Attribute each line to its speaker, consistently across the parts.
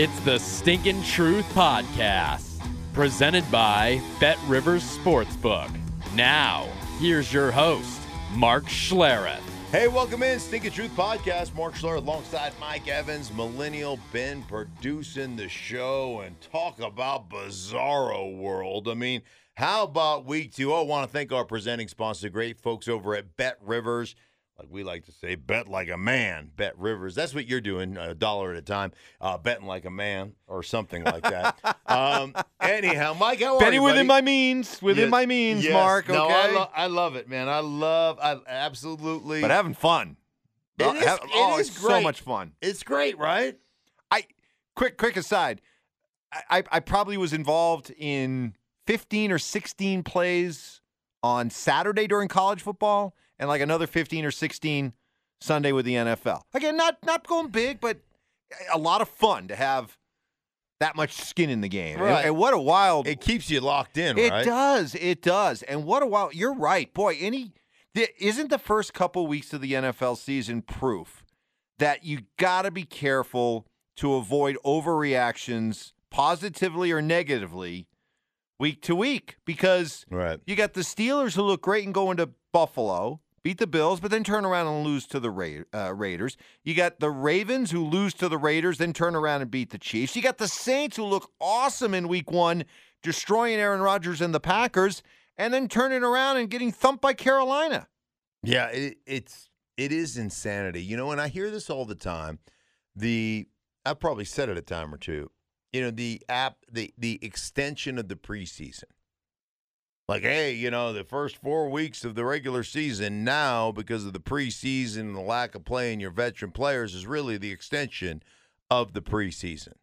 Speaker 1: It's the Stinkin' Truth Podcast, presented by Bet Rivers Sportsbook. Now, here's your host, Mark Schlereth.
Speaker 2: Hey, welcome in, Stinking Truth Podcast. Mark Schlereth alongside Mike Evans, Millennial Ben, producing the show and talk about Bizarro World. I mean, how about week two? I want to thank our presenting sponsor, great folks over at Bet Rivers like we like to say, bet like a man, bet rivers. That's what you're doing, a dollar at a time, uh, betting like a man or something like that. um, anyhow, Mike, how
Speaker 3: Betting within my means, within
Speaker 2: Yes,
Speaker 3: my means,
Speaker 2: yes.
Speaker 3: Mark. Okay,
Speaker 2: No, I, lo- I love it, man. I love, I absolutely.
Speaker 3: but having fun.
Speaker 2: It
Speaker 3: Uh, have-
Speaker 2: it
Speaker 3: oh,
Speaker 2: is
Speaker 3: it's so much fun.
Speaker 2: it's great, right?
Speaker 3: I quick, quick aside. I, I, I probably was involved in 15 or 16 plays on Saturday during college football, and like another 15 or 16 Sunday with the NFL. Again, not not going big, but a lot of fun to have that much skin in the game. And-
Speaker 2: Right.
Speaker 3: And, what a wild
Speaker 2: It keeps you locked in,
Speaker 3: It
Speaker 2: right?
Speaker 3: does. It does. And what a wild You're right. Boy, any isn't the first couple weeks of the NFL season proof that you got to be careful to avoid overreactions positively or negatively week to week because
Speaker 2: Right.
Speaker 3: you got the Steelers who look great and go into Buffalo, beat the Bills, but then turn around and lose to the Ra- uh, Raiders. You got the Ravens who lose to the Raiders, then turn around and beat the Chiefs. You got the Saints who look awesome in week one, destroying Aaron Rodgers and the Packers, and then turning around and getting thumped by Carolina.
Speaker 2: Yeah, it, it's it is insanity. You know, and I hear this all the time. The I've probably said it a time or two. You know, the app, the the extension of the preseason. Like, hey, you know, the first four weeks of the regular season now, because of the preseason and the lack of playing your veteran players, is really the extension of the preseason.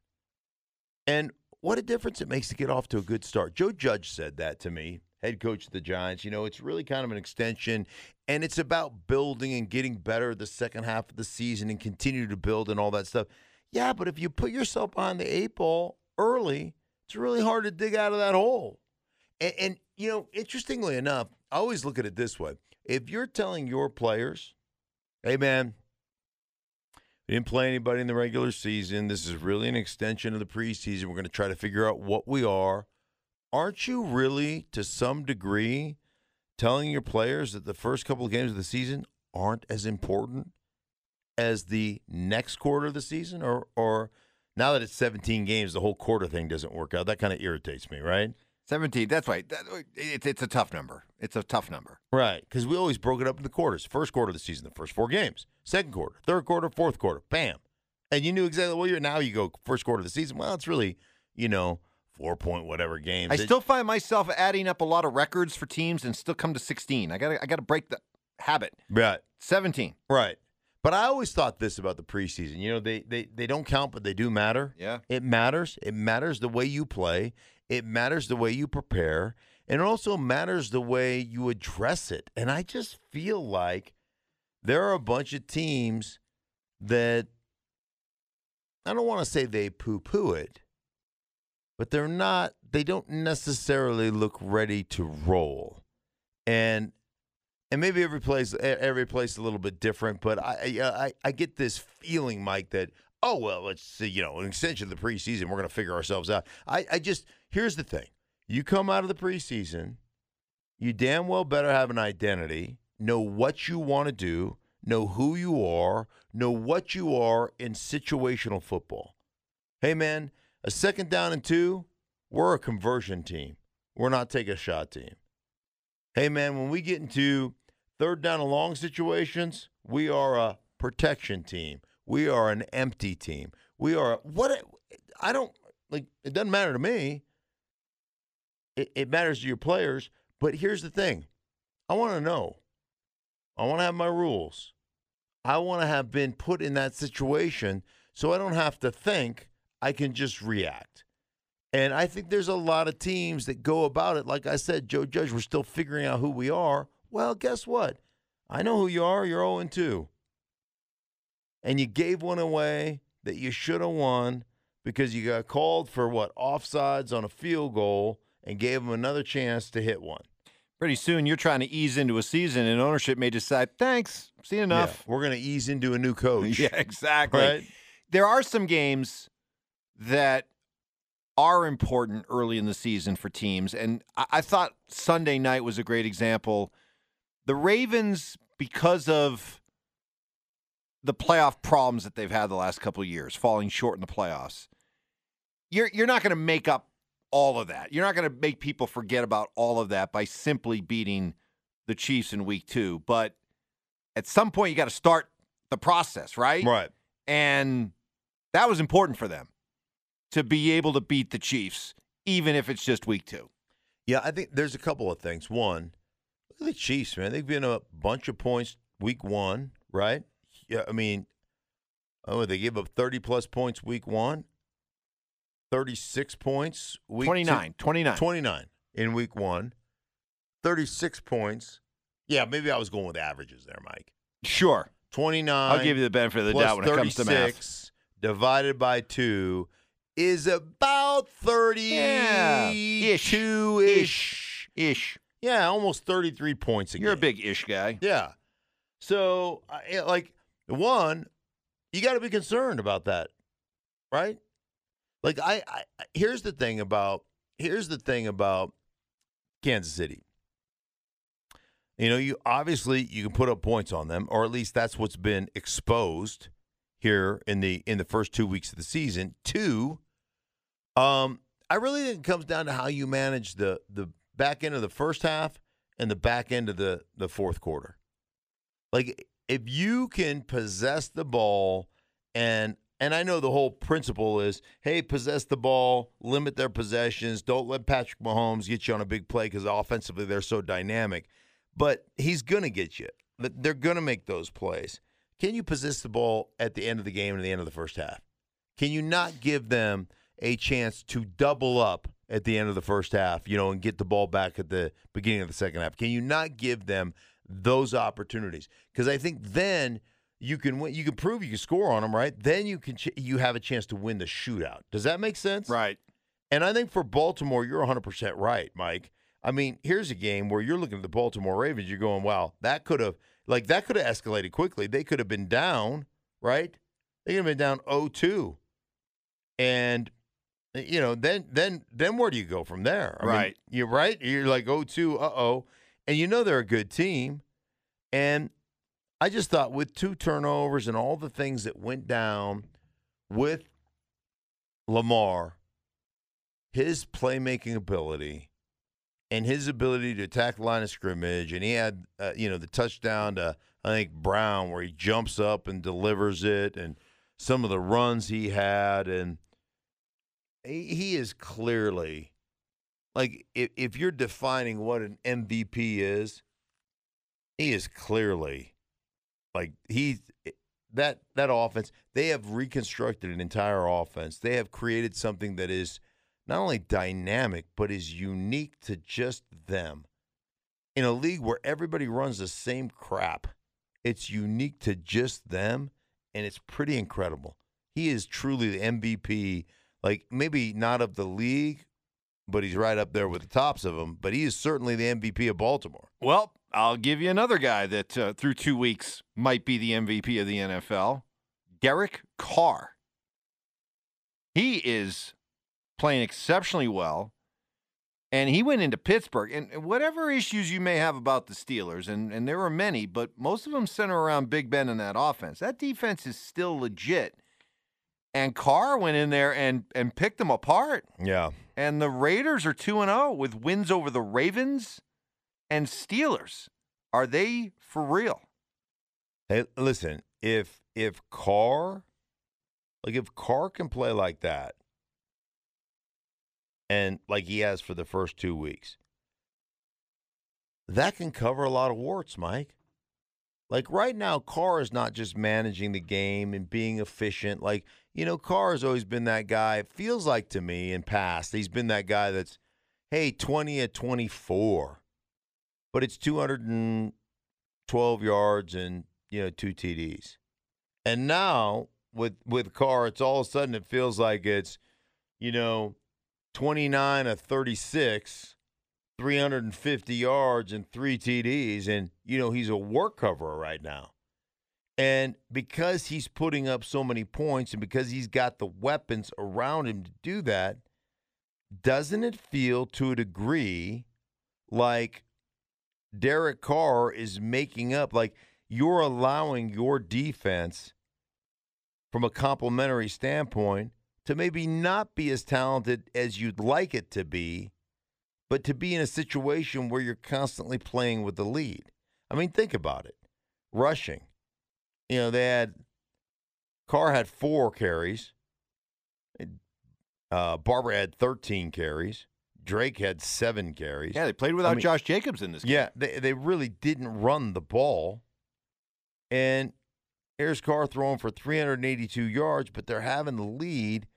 Speaker 2: And what a difference it makes to get off to a good start. Joe Judge said that to me, head coach of the Giants. You know, it's really kind of an extension, and it's about building and getting better the second half of the season and continue to build and all that stuff. Yeah, but if you put yourself on the eight ball early, it's really hard to dig out of that hole. And, and you know, interestingly enough, I always look at it this way: if you're telling your players, "Hey, man, we didn't play anybody in the regular season. This is really an extension of the preseason. We're going to try to figure out what we are." Aren't you really, to some degree, telling your players that the first couple of games of the season aren't as important as the next quarter of the season? Or, or now that it's 17 games, the whole quarter thing doesn't work out. That kind of irritates me, right?
Speaker 3: 17, that's right. That- uh, It's, it's a tough number. It's a tough number.
Speaker 2: Right, because we always broke it up into quarters. First quarter of the season, the first four games. Second quarter, third quarter, fourth quarter. Bam. And you knew exactly what you're now you go first quarter of the season. Well, it's really, you know, four point whatever games.
Speaker 3: I
Speaker 2: It-
Speaker 3: still find myself adding up a lot of records for teams and still come to 16. I got to I got to break the habit.
Speaker 2: Right.
Speaker 3: 17.
Speaker 2: Right. But I always thought this about the preseason. You know, they they they don't count, but they do matter.
Speaker 3: Yeah.
Speaker 2: It matters. It matters the way you play. It matters the way you prepare. And it also matters the way you address it. And I just feel like there are a bunch of teams that I don't want to say they poo poo it, but they're not, they don't necessarily look ready to roll. And and maybe every place every place a little bit different, but I, I- I get this feeling, Mike, that oh well, let's see, you know, an extension of the preseason, we're going to figure ourselves out. I I just here's the thing: you come out of the preseason, you damn well better have an identity, know what you want to do, know who you are, know what you are in situational football. Hey man, a second down and two, we're a conversion team. We're not take a shot team. Hey, man, when we get into third down and long situations, we are a protection team. We are an empty team. We are what? I don't like. It doesn't matter to me. It, it matters to your players. But here's the thing: I want to know. I want to have my rules. I want to have been put in that situation so I don't have to think. I can just react. And I think there's a lot of teams that go about it. Like I said, Joe Judge, we're still figuring out who we are. Well, guess what? I know who you are. You're 0 2. And you gave one away that you should have won because you got called for what? Offsides on a field goal and gave them another chance to hit one.
Speaker 3: Pretty soon you're trying to ease into a season and ownership may decide, thanks, seen enough.
Speaker 2: Yeah, we're going to ease into a new coach.
Speaker 3: Yeah, exactly.
Speaker 2: Right?
Speaker 3: There are some games that are important early in the season for teams. And I, I thought Sunday night was a great example. The Ravens, because of the playoff problems that they've had the last couple of years, falling short in the playoffs, you're you're not going to make up all of that. You're not going to make people forget about all of that by simply beating the Chiefs in week 2, but at some point you got to start the process, right?
Speaker 2: Right.
Speaker 3: And that was important for them to be able to beat the Chiefs, even if it's just week two.
Speaker 2: Yeah, I think there's a couple of things. One, look at the Chiefs, man. They've been a bunch of points week one, right? Yeah, I mean, oh, they give up 30 plus points week one, 36 points week
Speaker 3: 29,
Speaker 2: two,
Speaker 3: 29.
Speaker 2: 29 in week one, 36 points. Yeah, maybe I was going with averages there, Mike.
Speaker 3: Sure.
Speaker 2: 29.
Speaker 3: I'll give you the benefit of the doubt when it comes to math.
Speaker 2: 36 divided by two is about 32
Speaker 3: Yeah, ish.
Speaker 2: ish.
Speaker 3: Ish.
Speaker 2: Yeah, almost 33 points a
Speaker 3: You're a big ish guy.
Speaker 2: Yeah. So, like, one, you got to be concerned about that, right? Like, I, I, here's the thing about, here's the thing about Kansas City. You know, you obviously you can put up points on them, or at least that's what's been exposed here in the in the first two weeks of the season. Two, um, I really think it comes down to how you manage the the back end of the first half and the back end of the the fourth quarter. Like if you can possess the ball and and I know the whole principle is, hey, possess the ball, limit their possessions, don't let Patrick Mahomes get you on a big play because offensively they're so dynamic. But he's gonna get you. They're gonna make those plays. Can you possess the ball at the end of the game and the end of the first half? Can you not give them a chance to double up at the end of the first half, you know, and get the ball back at the beginning of the second half? Can you not give them those opportunities? Because I think then you can win, you can prove you can score on them, right? Then you can ch- you have a chance to win the shootout. Does that make sense?
Speaker 3: Right.
Speaker 2: And I think for Baltimore, you're 100% right, Mike. I mean, here's a game where you're looking at the Baltimore Ravens, you're going, wow, that could have, like, that could have escalated quickly. They could have been down, right? They could have been down 0 2. And, you know, then, then, then where do you go from there? I mean,
Speaker 3: Right.
Speaker 2: you're right. You're like 0 2, uh oh. And you know they're a good team. And I just thought with two turnovers and all the things that went down with Lamar, his playmaking ability and his ability to attack the line of scrimmage, and he had uh, you know the touchdown to I think Brown where he jumps up and delivers it, and some of the runs he had, and he, he is clearly like if if you're defining what an MVP is, he is clearly like he eh, that that offense. They have reconstructed an entire offense. They have created something that is not only dynamic but is unique to just them. In a league where everybody runs the same crap, it's unique to just them, and it's pretty incredible. He is truly the MVP. Like maybe not of the league, but he's right up there with the tops of them. But he is certainly the MVP of Baltimore.
Speaker 3: Well, I'll give you another guy that uh, through two weeks might be the MVP of the NFL Derek Carr. He is playing exceptionally well. And he went into Pittsburgh. And whatever issues you may have about the Steelers, and, and there were many, but most of them center around Big Ben and that offense. That defense is still legit. And Carr went in there and, and picked them apart.
Speaker 2: Yeah.
Speaker 3: And the Raiders are 2 and 0 with wins over the Ravens and Steelers. Are they for real?
Speaker 2: Hey, listen, if if Carr, like if Carr can play like that, and like he has for the first two weeks, that can cover a lot of warts, Mike. Like right now, Carr is not just managing the game and being efficient. Like, you know, Carr has always been that guy. It feels like to me in past, he's been that guy that's, hey, 20 at 24, but it's 212 yards and, you know, two TDs. And now with with Carr, it's all of a sudden it feels like it's, you know, 29 of 36, 350 yards and three TDs. And, you know, he's a work coverer right now. And because he's putting up so many points and because he's got the weapons around him to do that, doesn't it feel to a degree like Derek Carr is making up, like you're allowing your defense from a complementary standpoint to maybe not be as talented as you'd like it to be, but to be in a situation where you're constantly playing with the lead? I mean, think about it. Rushing. You know, they had Carr had four carries. Uh, Barber had 13 carries. Drake had seven carries.
Speaker 3: Yeah, they played without
Speaker 2: mean-
Speaker 3: Josh Jacobs in this game.
Speaker 2: Yeah, they, they really didn't run the ball. And here's Carr throwing for 382 yards, but they're having the lead,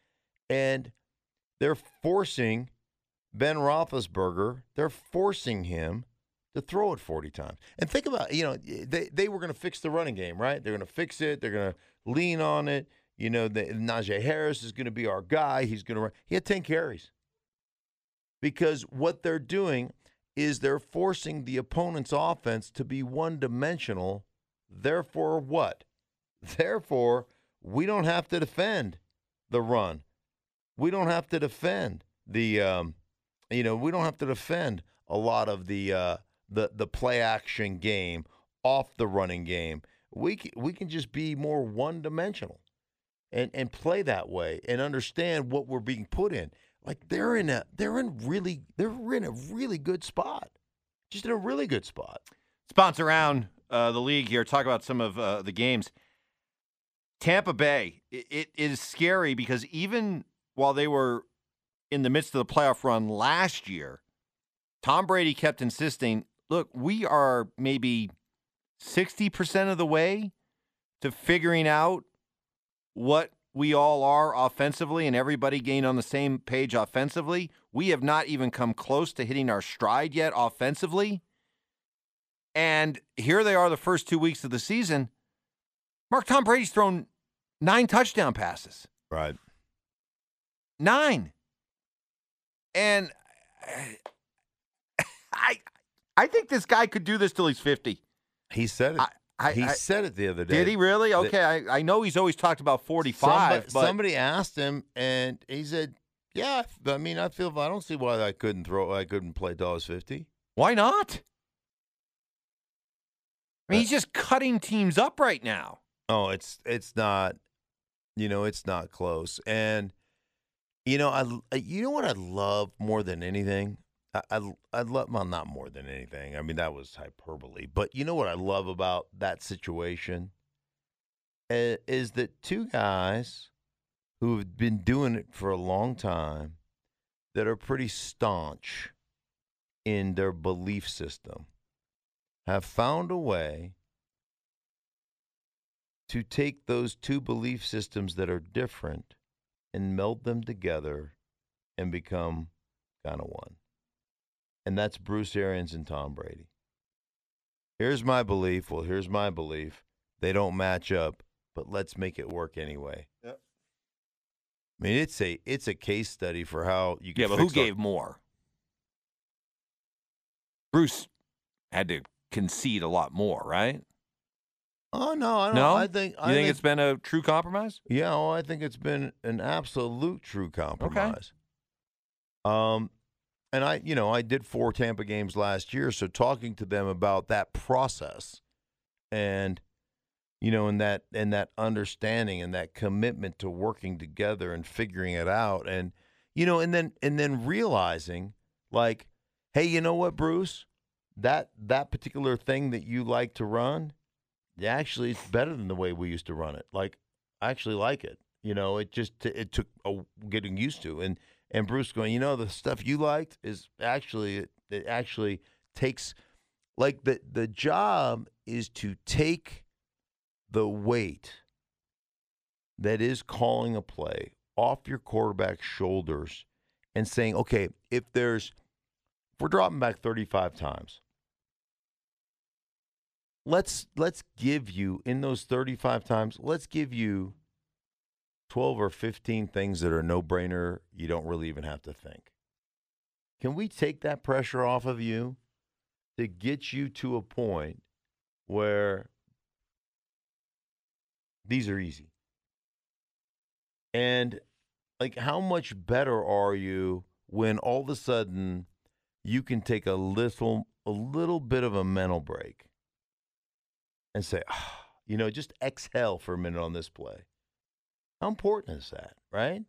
Speaker 2: and they're forcing Ben Roethlisberger, they're forcing him to throw it 40 times. And think about, you know, they, they were going to fix the running game, right? They're going to fix it. They're going to lean on it. You know, the, Najee Harris is going to be our guy. He's going to run. He had 10 carries because what they're doing is they're forcing the opponent's offense to be one dimensional. Therefore, what? Therefore, we don't have to defend the run. We don't have to defend the, um, you know, we don't have to defend a lot of the uh, the the play action game off the running game. We can, we can just be more one dimensional and and play that way and understand what we're being put in. Like they're in a they're in really they're in a really good spot. Just in a really good spot.
Speaker 3: Sponsor around uh, the league here. Talk about some of uh, the games. Tampa Bay. It, it is scary because even while they were in the midst of the playoff run last year, Tom Brady kept insisting, "Look, we are maybe sixty percent of the way to figuring out what we all are offensively and everybody getting on the same page offensively. We have not even come close to hitting our stride yet offensively. And here they are the first two weeks of the season. Mark Tom Brady's thrown nine touchdown passes.
Speaker 2: Right.
Speaker 3: Nine. And I I think this guy could do this till he's 50.
Speaker 2: He said it.
Speaker 3: I, I,
Speaker 2: he
Speaker 3: I-
Speaker 2: said it the other day.
Speaker 3: did he really?
Speaker 2: that-
Speaker 3: Okay, I, I know he's always talked about 45,
Speaker 2: Somebody, somebody asked him, and he said, "Yeah, I mean, I feel I don't see why I couldn't throw. I couldn't play was 50.
Speaker 3: why not? I mean,
Speaker 2: Uh,
Speaker 3: he's just cutting teams up right now.
Speaker 2: Oh, it's it's not, you know, it's not close. And you know, I I- you know what I love more than anything. I I, love well, not more than anything. I mean, that was hyperbole. But you know what I love about that situation Eh, is that two guys who have been doing it for a long time that are pretty staunch in their belief system have found a way to take those two belief systems that are different and meld them together and become kind of one. And that's Bruce Arians and Tom Brady. Here's my belief. Well, here's my belief. They don't match up, but let's make it work anyway.
Speaker 3: Yep.
Speaker 2: I mean, it's a it's a case study for how you can
Speaker 3: Yeah, but who
Speaker 2: fix a-
Speaker 3: gave more? Bruce had to concede a lot more, right?
Speaker 2: Oh no, I don't.
Speaker 3: No?
Speaker 2: I think
Speaker 3: You
Speaker 2: I
Speaker 3: think, it's been a true compromise?
Speaker 2: Yeah, well, I think it's been an absolute true compromise. Okay. Um, and I, you know, I did four Tampa games last year, so talking to them about that process, and you know, and that and that understanding and that commitment to working together and figuring it out, and you know, and then and then realizing, like, hey, you know what, Bruce, that that particular thing that you like to run, actually, it's better than the way we used to run it. Like, I actually like it. You know, it just it took a getting used to, and and Bruce going, you know, the stuff you liked is actually it, actually takes like the the job is to take the weight that is calling a play off your quarterback's shoulders and saying, okay, if there's if we're dropping back 35 times, let's let's give you in those 35 times, let's give you 12 or 15 things that are no brainer, you don't really even have to think. Can we take that pressure off of you to get you to a point where These are easy. And like how much better are you when all of a sudden you can take a little a little bit of a mental break and say, oh, you know, just exhale for a minute on this play. How important is that, right?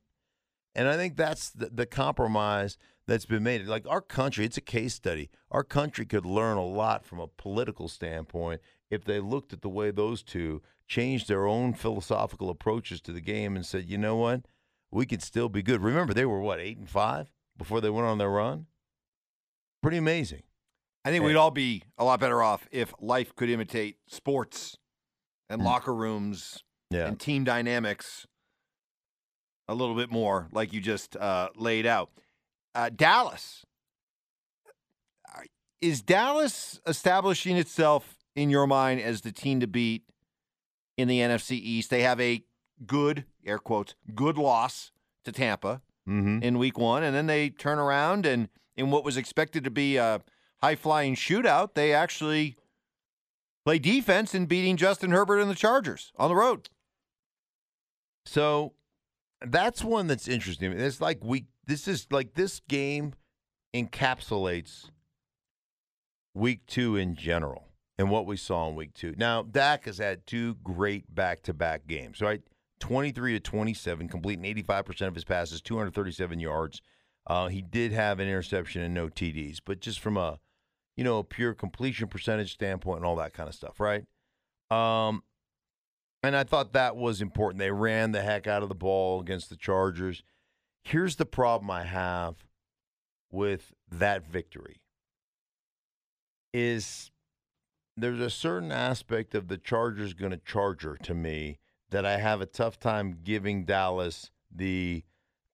Speaker 2: And I think that's the, the compromise that's been made. Like our country, it's a case study. Our country could learn a lot from a political standpoint if they looked at the way those two changed their own philosophical approaches to the game and said, you know what, we could still be good. Remember, they were what eight and five before they went on their run. Pretty amazing.
Speaker 3: I think we'd all be a lot better off if life could imitate sports and
Speaker 2: Mm.
Speaker 3: locker rooms
Speaker 2: Yeah.
Speaker 3: and team dynamics a little bit more, like you just uh, laid out. Uh, Dallas. Is Dallas establishing itself in your mind as the team to beat in the NFC East? They have a good, air quotes, good loss to Tampa
Speaker 2: Mm-hmm.
Speaker 3: in week one, and then they turn around and in what was expected to be a high flying shootout, they actually play defense in beating Justin Herbert and the Chargers on the road.
Speaker 2: So that's one that's interesting. It's like we this is like this game encapsulates week two in general and what we saw in week two. Now, Dak has had two great back to back games, right? 23 to 27, completing 85% of his passes, 237 yards. Uh, he did have an interception and no TDs, but just from a you know, a pure completion percentage standpoint and all that kind of stuff, right? Um, and I thought that was important. They ran the heck out of the ball against the Chargers. Here's the problem I have with that victory is there's a certain aspect of the Chargers going to charger to me that I have a tough time giving Dallas the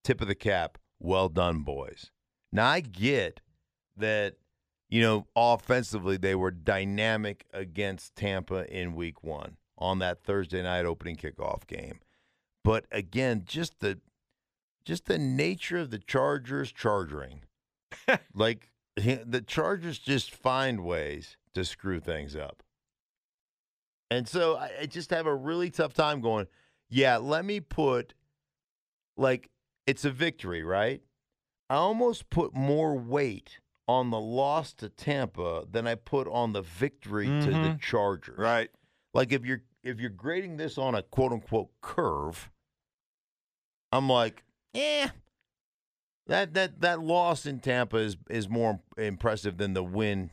Speaker 2: tip of the cap. Well done, boys. Now I get that you know, offensively, they were dynamic against Tampa in week one on that Thursday night opening kickoff game. But again, just the just the nature of the Chargers charging. like the Chargers just find ways to screw things up. And so I, I just have a really tough time going, yeah, let me put like it's a victory, right? I almost put more weight on the loss to Tampa than I put on the victory to the
Speaker 3: Mhm.
Speaker 2: Chargers.
Speaker 3: Right.
Speaker 2: Like if you're if you're grading this on a quote unquote curve, I'm like, eh. That that that loss in Tampa is is more impressive than the win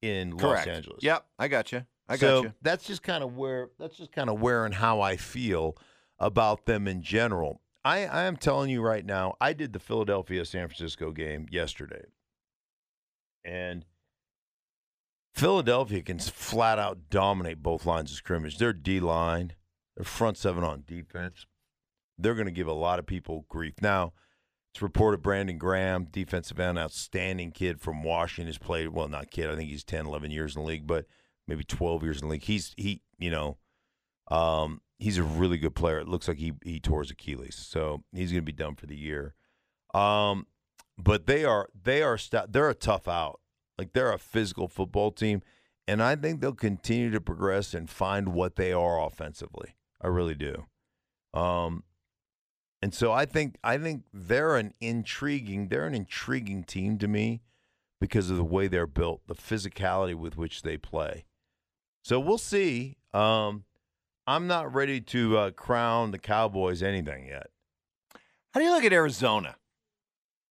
Speaker 2: in
Speaker 3: Correct.
Speaker 2: Los Angeles.
Speaker 3: Yep. I got you. I
Speaker 2: so
Speaker 3: got you.
Speaker 2: that's just kind of where that's just kind of where and how I feel about them in general. I, I am telling you right now, I did the Philadelphia San Francisco game yesterday. And Philadelphia can flat out dominate both lines of scrimmage. Their D line, their front seven on defense, they're going to give a lot of people grief. Now, it's reported Brandon Graham, defensive end, outstanding kid from Washington, has played, well, not kid, I think he's 10, 11 years in the league, but maybe 12 years in the league. He's, he, you know, um, he's a really good player. It looks like he, he tore his Achilles, so he's going to be done for the year. Um, but they are, they are, st- they're a tough out. Like they're a physical football team, and I think they'll continue to progress and find what they are offensively. I really do. Um, and so I think I think they're an intriguing they're an intriguing team to me because of the way they're built, the physicality with which they play. So we'll see. Um, I'm not ready to uh, crown the Cowboys anything yet.
Speaker 3: How do you look at Arizona?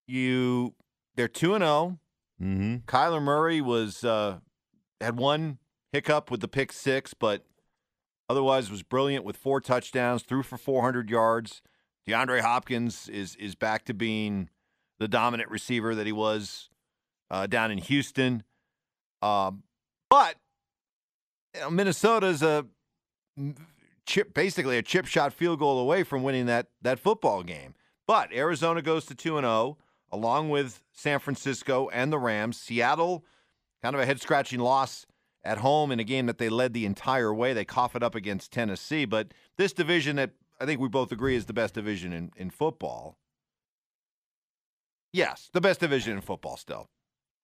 Speaker 3: You they're two and zero.
Speaker 2: Mm-hmm.
Speaker 3: Kyler Murray was uh, had one hiccup with the pick six, but otherwise was brilliant with four touchdowns, threw for 400 yards. DeAndre Hopkins is is back to being the dominant receiver that he was uh, down in Houston. Um, but you know, Minnesota's a chip, basically a chip shot field goal away from winning that that football game. But Arizona goes to two and zero along with San Francisco and the Rams. Seattle, kind of a head scratching loss at home in a game that they led the entire way. They cough it up against Tennessee. But this division that I think we both agree is the best division in, in football. Yes, the best division in football still.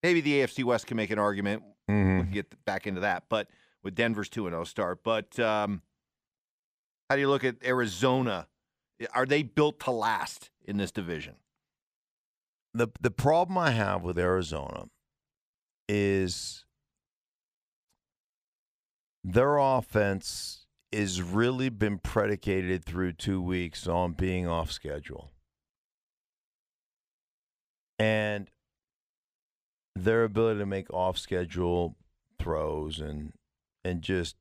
Speaker 3: Maybe the AFC West can make an argument. We
Speaker 2: Mm-hmm.
Speaker 3: can get back into that. But with Denver's 2 0 start. But um, How do you look at Arizona? Are they built to last in this division?
Speaker 2: The the problem I have with Arizona is their offense is really been predicated through two weeks on being off schedule. And their ability to make off schedule throws and and just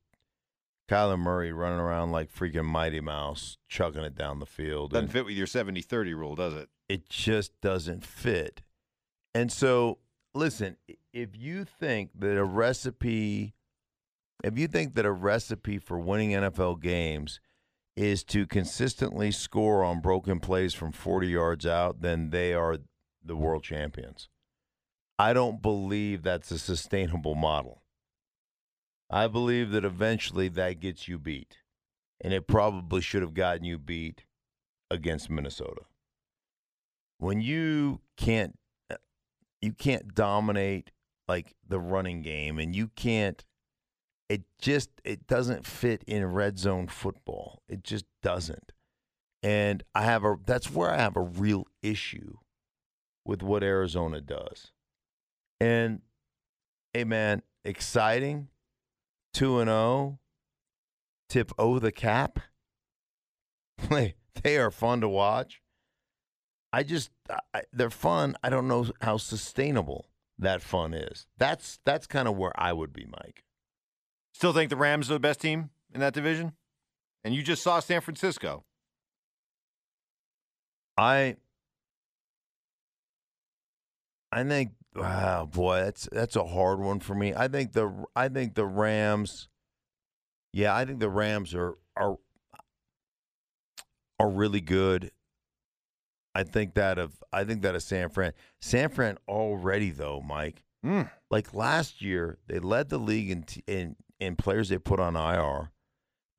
Speaker 2: Kyler Murray running around like freaking Mighty Mouse, chucking it down the field.
Speaker 3: Doesn't
Speaker 2: and-
Speaker 3: fit with your 70-30 rule, does it?
Speaker 2: It just doesn't fit. And so, listen, if you think that a recipe, if you think that a recipe for winning NFL games is to consistently score on broken plays from 40 yards out, then they are the world champions. I don't believe that's a sustainable model. I believe that eventually that gets you beat. And it probably should have gotten you beat against Minnesota when you can't uh, you can't dominate like the running game and you can't it just it doesn't fit in red zone football. It just doesn't. And i have a that's where i have a real issue with what arizona does. And hey man exciting. 2 and 0 tip o the cap. They are fun to watch I just I, they're fun. I don't know how sustainable that fun is. That's that's kind of where I would be, Mike.
Speaker 3: Still think the Rams are the best team in that division? And you just saw San Francisco.
Speaker 2: I I think wow, boy, that's that's a hard one for me. I think the I think the Rams Yeah, I think the Rams are are are really good. I think that of I think that of San Fran. San Fran already though, Mike.
Speaker 3: Mm.
Speaker 2: like last year, they led the league in, in in players they put on IR.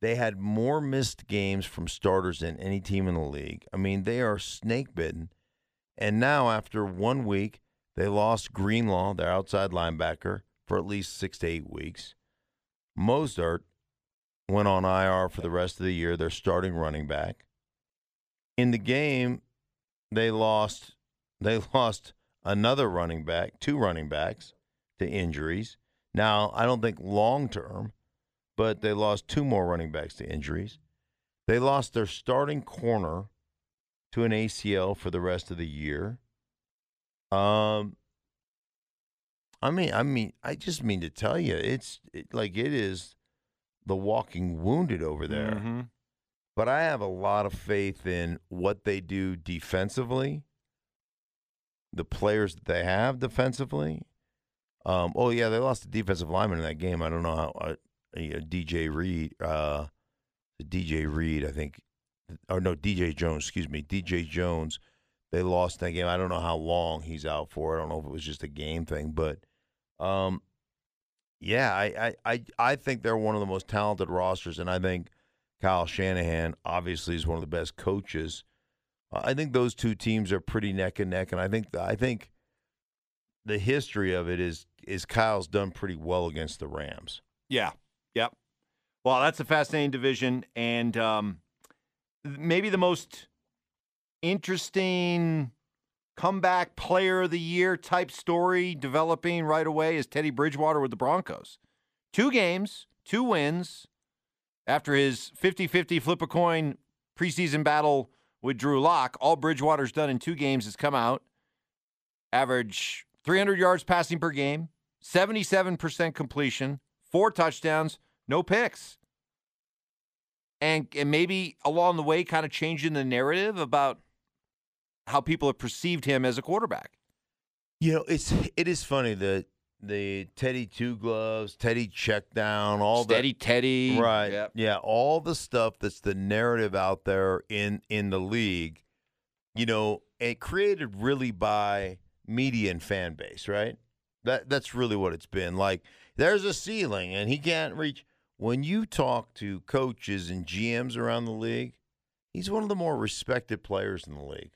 Speaker 2: They had more missed games from starters than any team in the league. I mean, they are snake bitten. And now, after one week, they lost Greenlaw, their outside linebacker, for at least six to eight weeks. Mostert went on IR for the rest of the year. Their starting running back. In the game, they lost. They lost another running back, two running backs to injuries. Now, I don't think long term, but they lost two more running backs to injuries. They lost their starting corner to an ACL for the rest of the year. Um, I mean, I mean, I just mean to tell you, it's it, like it is the walking wounded over there.
Speaker 3: Mhm.
Speaker 2: But I have a lot of faith in what they do defensively, the players that they have defensively. Um, oh yeah, they lost a defensive lineman in that game. I don't know how. Uh, DJ Reed, uh, DJ Reed, I think, or no, DJ Jones. Excuse me, DJ Jones. They lost that game. I don't know how long he's out for. I don't know if it was just a game thing, but um, yeah, I, I, I, I think they're one of the most talented rosters, and I think Kyle Shanahan obviously is one of the best coaches. Uh, I think those two teams are pretty neck and neck, and I think I think the history of it is is Kyle's done pretty well against the Rams.
Speaker 3: Yeah. Yep. Well, that's a fascinating division, and um, maybe the most interesting comeback player of the year type story developing right away is Teddy Bridgewater with the Broncos. Two games, two wins after his 50 50 flip a coin preseason battle with Drew Lock. All Bridgewater's done in two games has come out. Average 300 yards passing per game, 77% completion, four touchdowns, no picks. And, and maybe along the way, kind of changing the narrative about how people have perceived him as a quarterback.
Speaker 2: You know, it's it is funny that the Teddy two gloves, Teddy check down, all that
Speaker 3: Steady Teddy.
Speaker 2: Right.
Speaker 3: Yep.
Speaker 2: Yeah, all the stuff that's the narrative out there in in the league, you know, and created really by media and fan base, right? That that's really what it's been. Like there's a ceiling and he can't reach when you talk to coaches and GMs around the league, he's one of the more respected players in the league.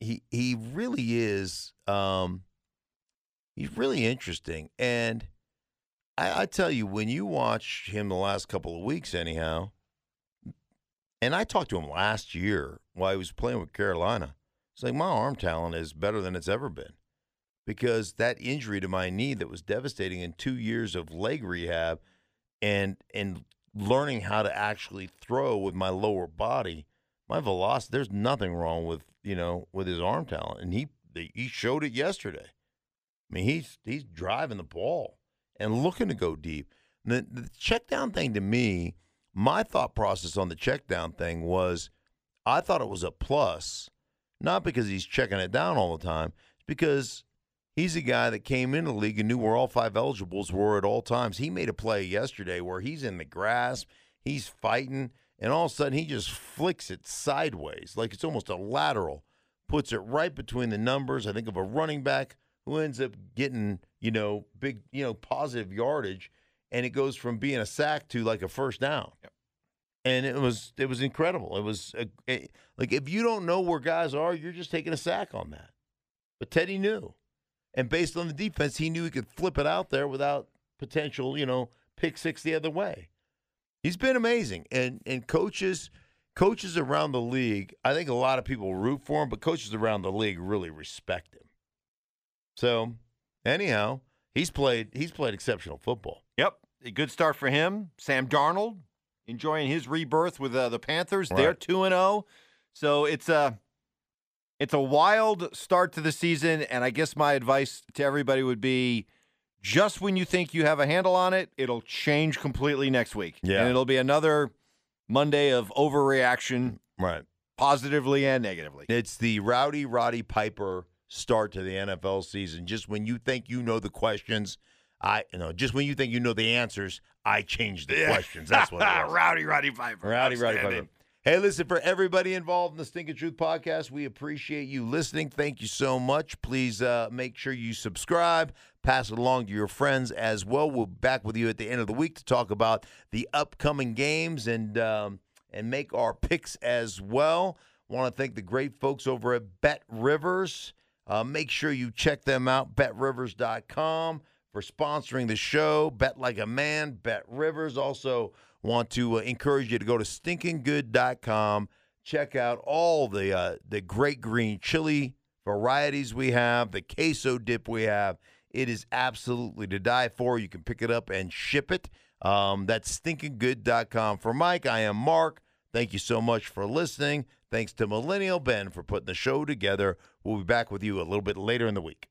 Speaker 2: He he really is um he's really interesting and I, I tell you, when you watch him the last couple of weeks, anyhow, And I talked to him last year while he was playing with Carolina. It's like my arm talent is better than it's ever been because that injury to my knee that was devastating in two years of leg rehab and and learning how to actually throw with my lower body, my velocity. There's nothing wrong with you know with his arm talent, and he he showed it yesterday. I mean, he's he's driving the ball and looking to go deep. The, the check down thing to me, my thought process on the check down thing was, I thought it was a plus, not because he's checking it down all the time, because he's a guy that came into the league and knew where all five eligibles were at all times. He made a play yesterday where he's in the grasp, he's fighting, and all of a sudden he just flicks it sideways, like it's almost a lateral, puts it right between the numbers. I think of a running back who ends up getting, you know, big, you know, positive yardage, and it goes from being a sack to like a first down.
Speaker 3: Yep.
Speaker 2: And it was it was incredible. It was a, it, like if you don't know where guys are, you're just taking a sack on that. But Teddy knew, and based on the defense, he knew he could flip it out there without potential, you know, pick six the other way. He's been amazing, and and coaches coaches around the league, I think a lot of people root for him, but coaches around the league really respect him. So, anyhow, he's played he's played exceptional football.
Speaker 3: Yep, a good start for him. Sam Darnold enjoying his rebirth with uh, the Panthers. They're two and zero, so it's a it's a wild start to the season. And I guess my advice to everybody would be. Just when you think you have a handle on it, it'll change completely next week.
Speaker 2: Yeah.
Speaker 3: And it'll be another Monday of overreaction,
Speaker 2: Right.
Speaker 3: positively and negatively.
Speaker 2: It's the rowdy Roddy Piper start to the NFL season. Just when you think you know the questions, I you know, just when you think you know the answers, I change the questions. That's what it was.
Speaker 3: Rowdy Roddy Piper.
Speaker 2: Rowdy, rowdy. Piper. Hey, listen, for everybody involved in the Stinking Truth podcast, we appreciate you listening. Thank you so much. Please uh, make sure you subscribe, pass it along to your friends as well. We'll be back with you at the end of the week to talk about the upcoming games and um, and make our picks as well. Want to thank the great folks over at Bet Rivers. Uh, make sure you check them out, betrivers.com, for sponsoring the show. Bet like a man, Bet Rivers. Also, want to uh, encourage you to go to stinkinggood.com. Check out all the uh, the great green chili varieties we have, the queso dip we have. It is absolutely to die for. You can pick it up and ship it. Um, that's stinkinggood.com. For Mike, I am Mark. Thank you so much for listening. Thanks to Millennial Ben for putting the show together. We'll be back with you a little bit later in the week.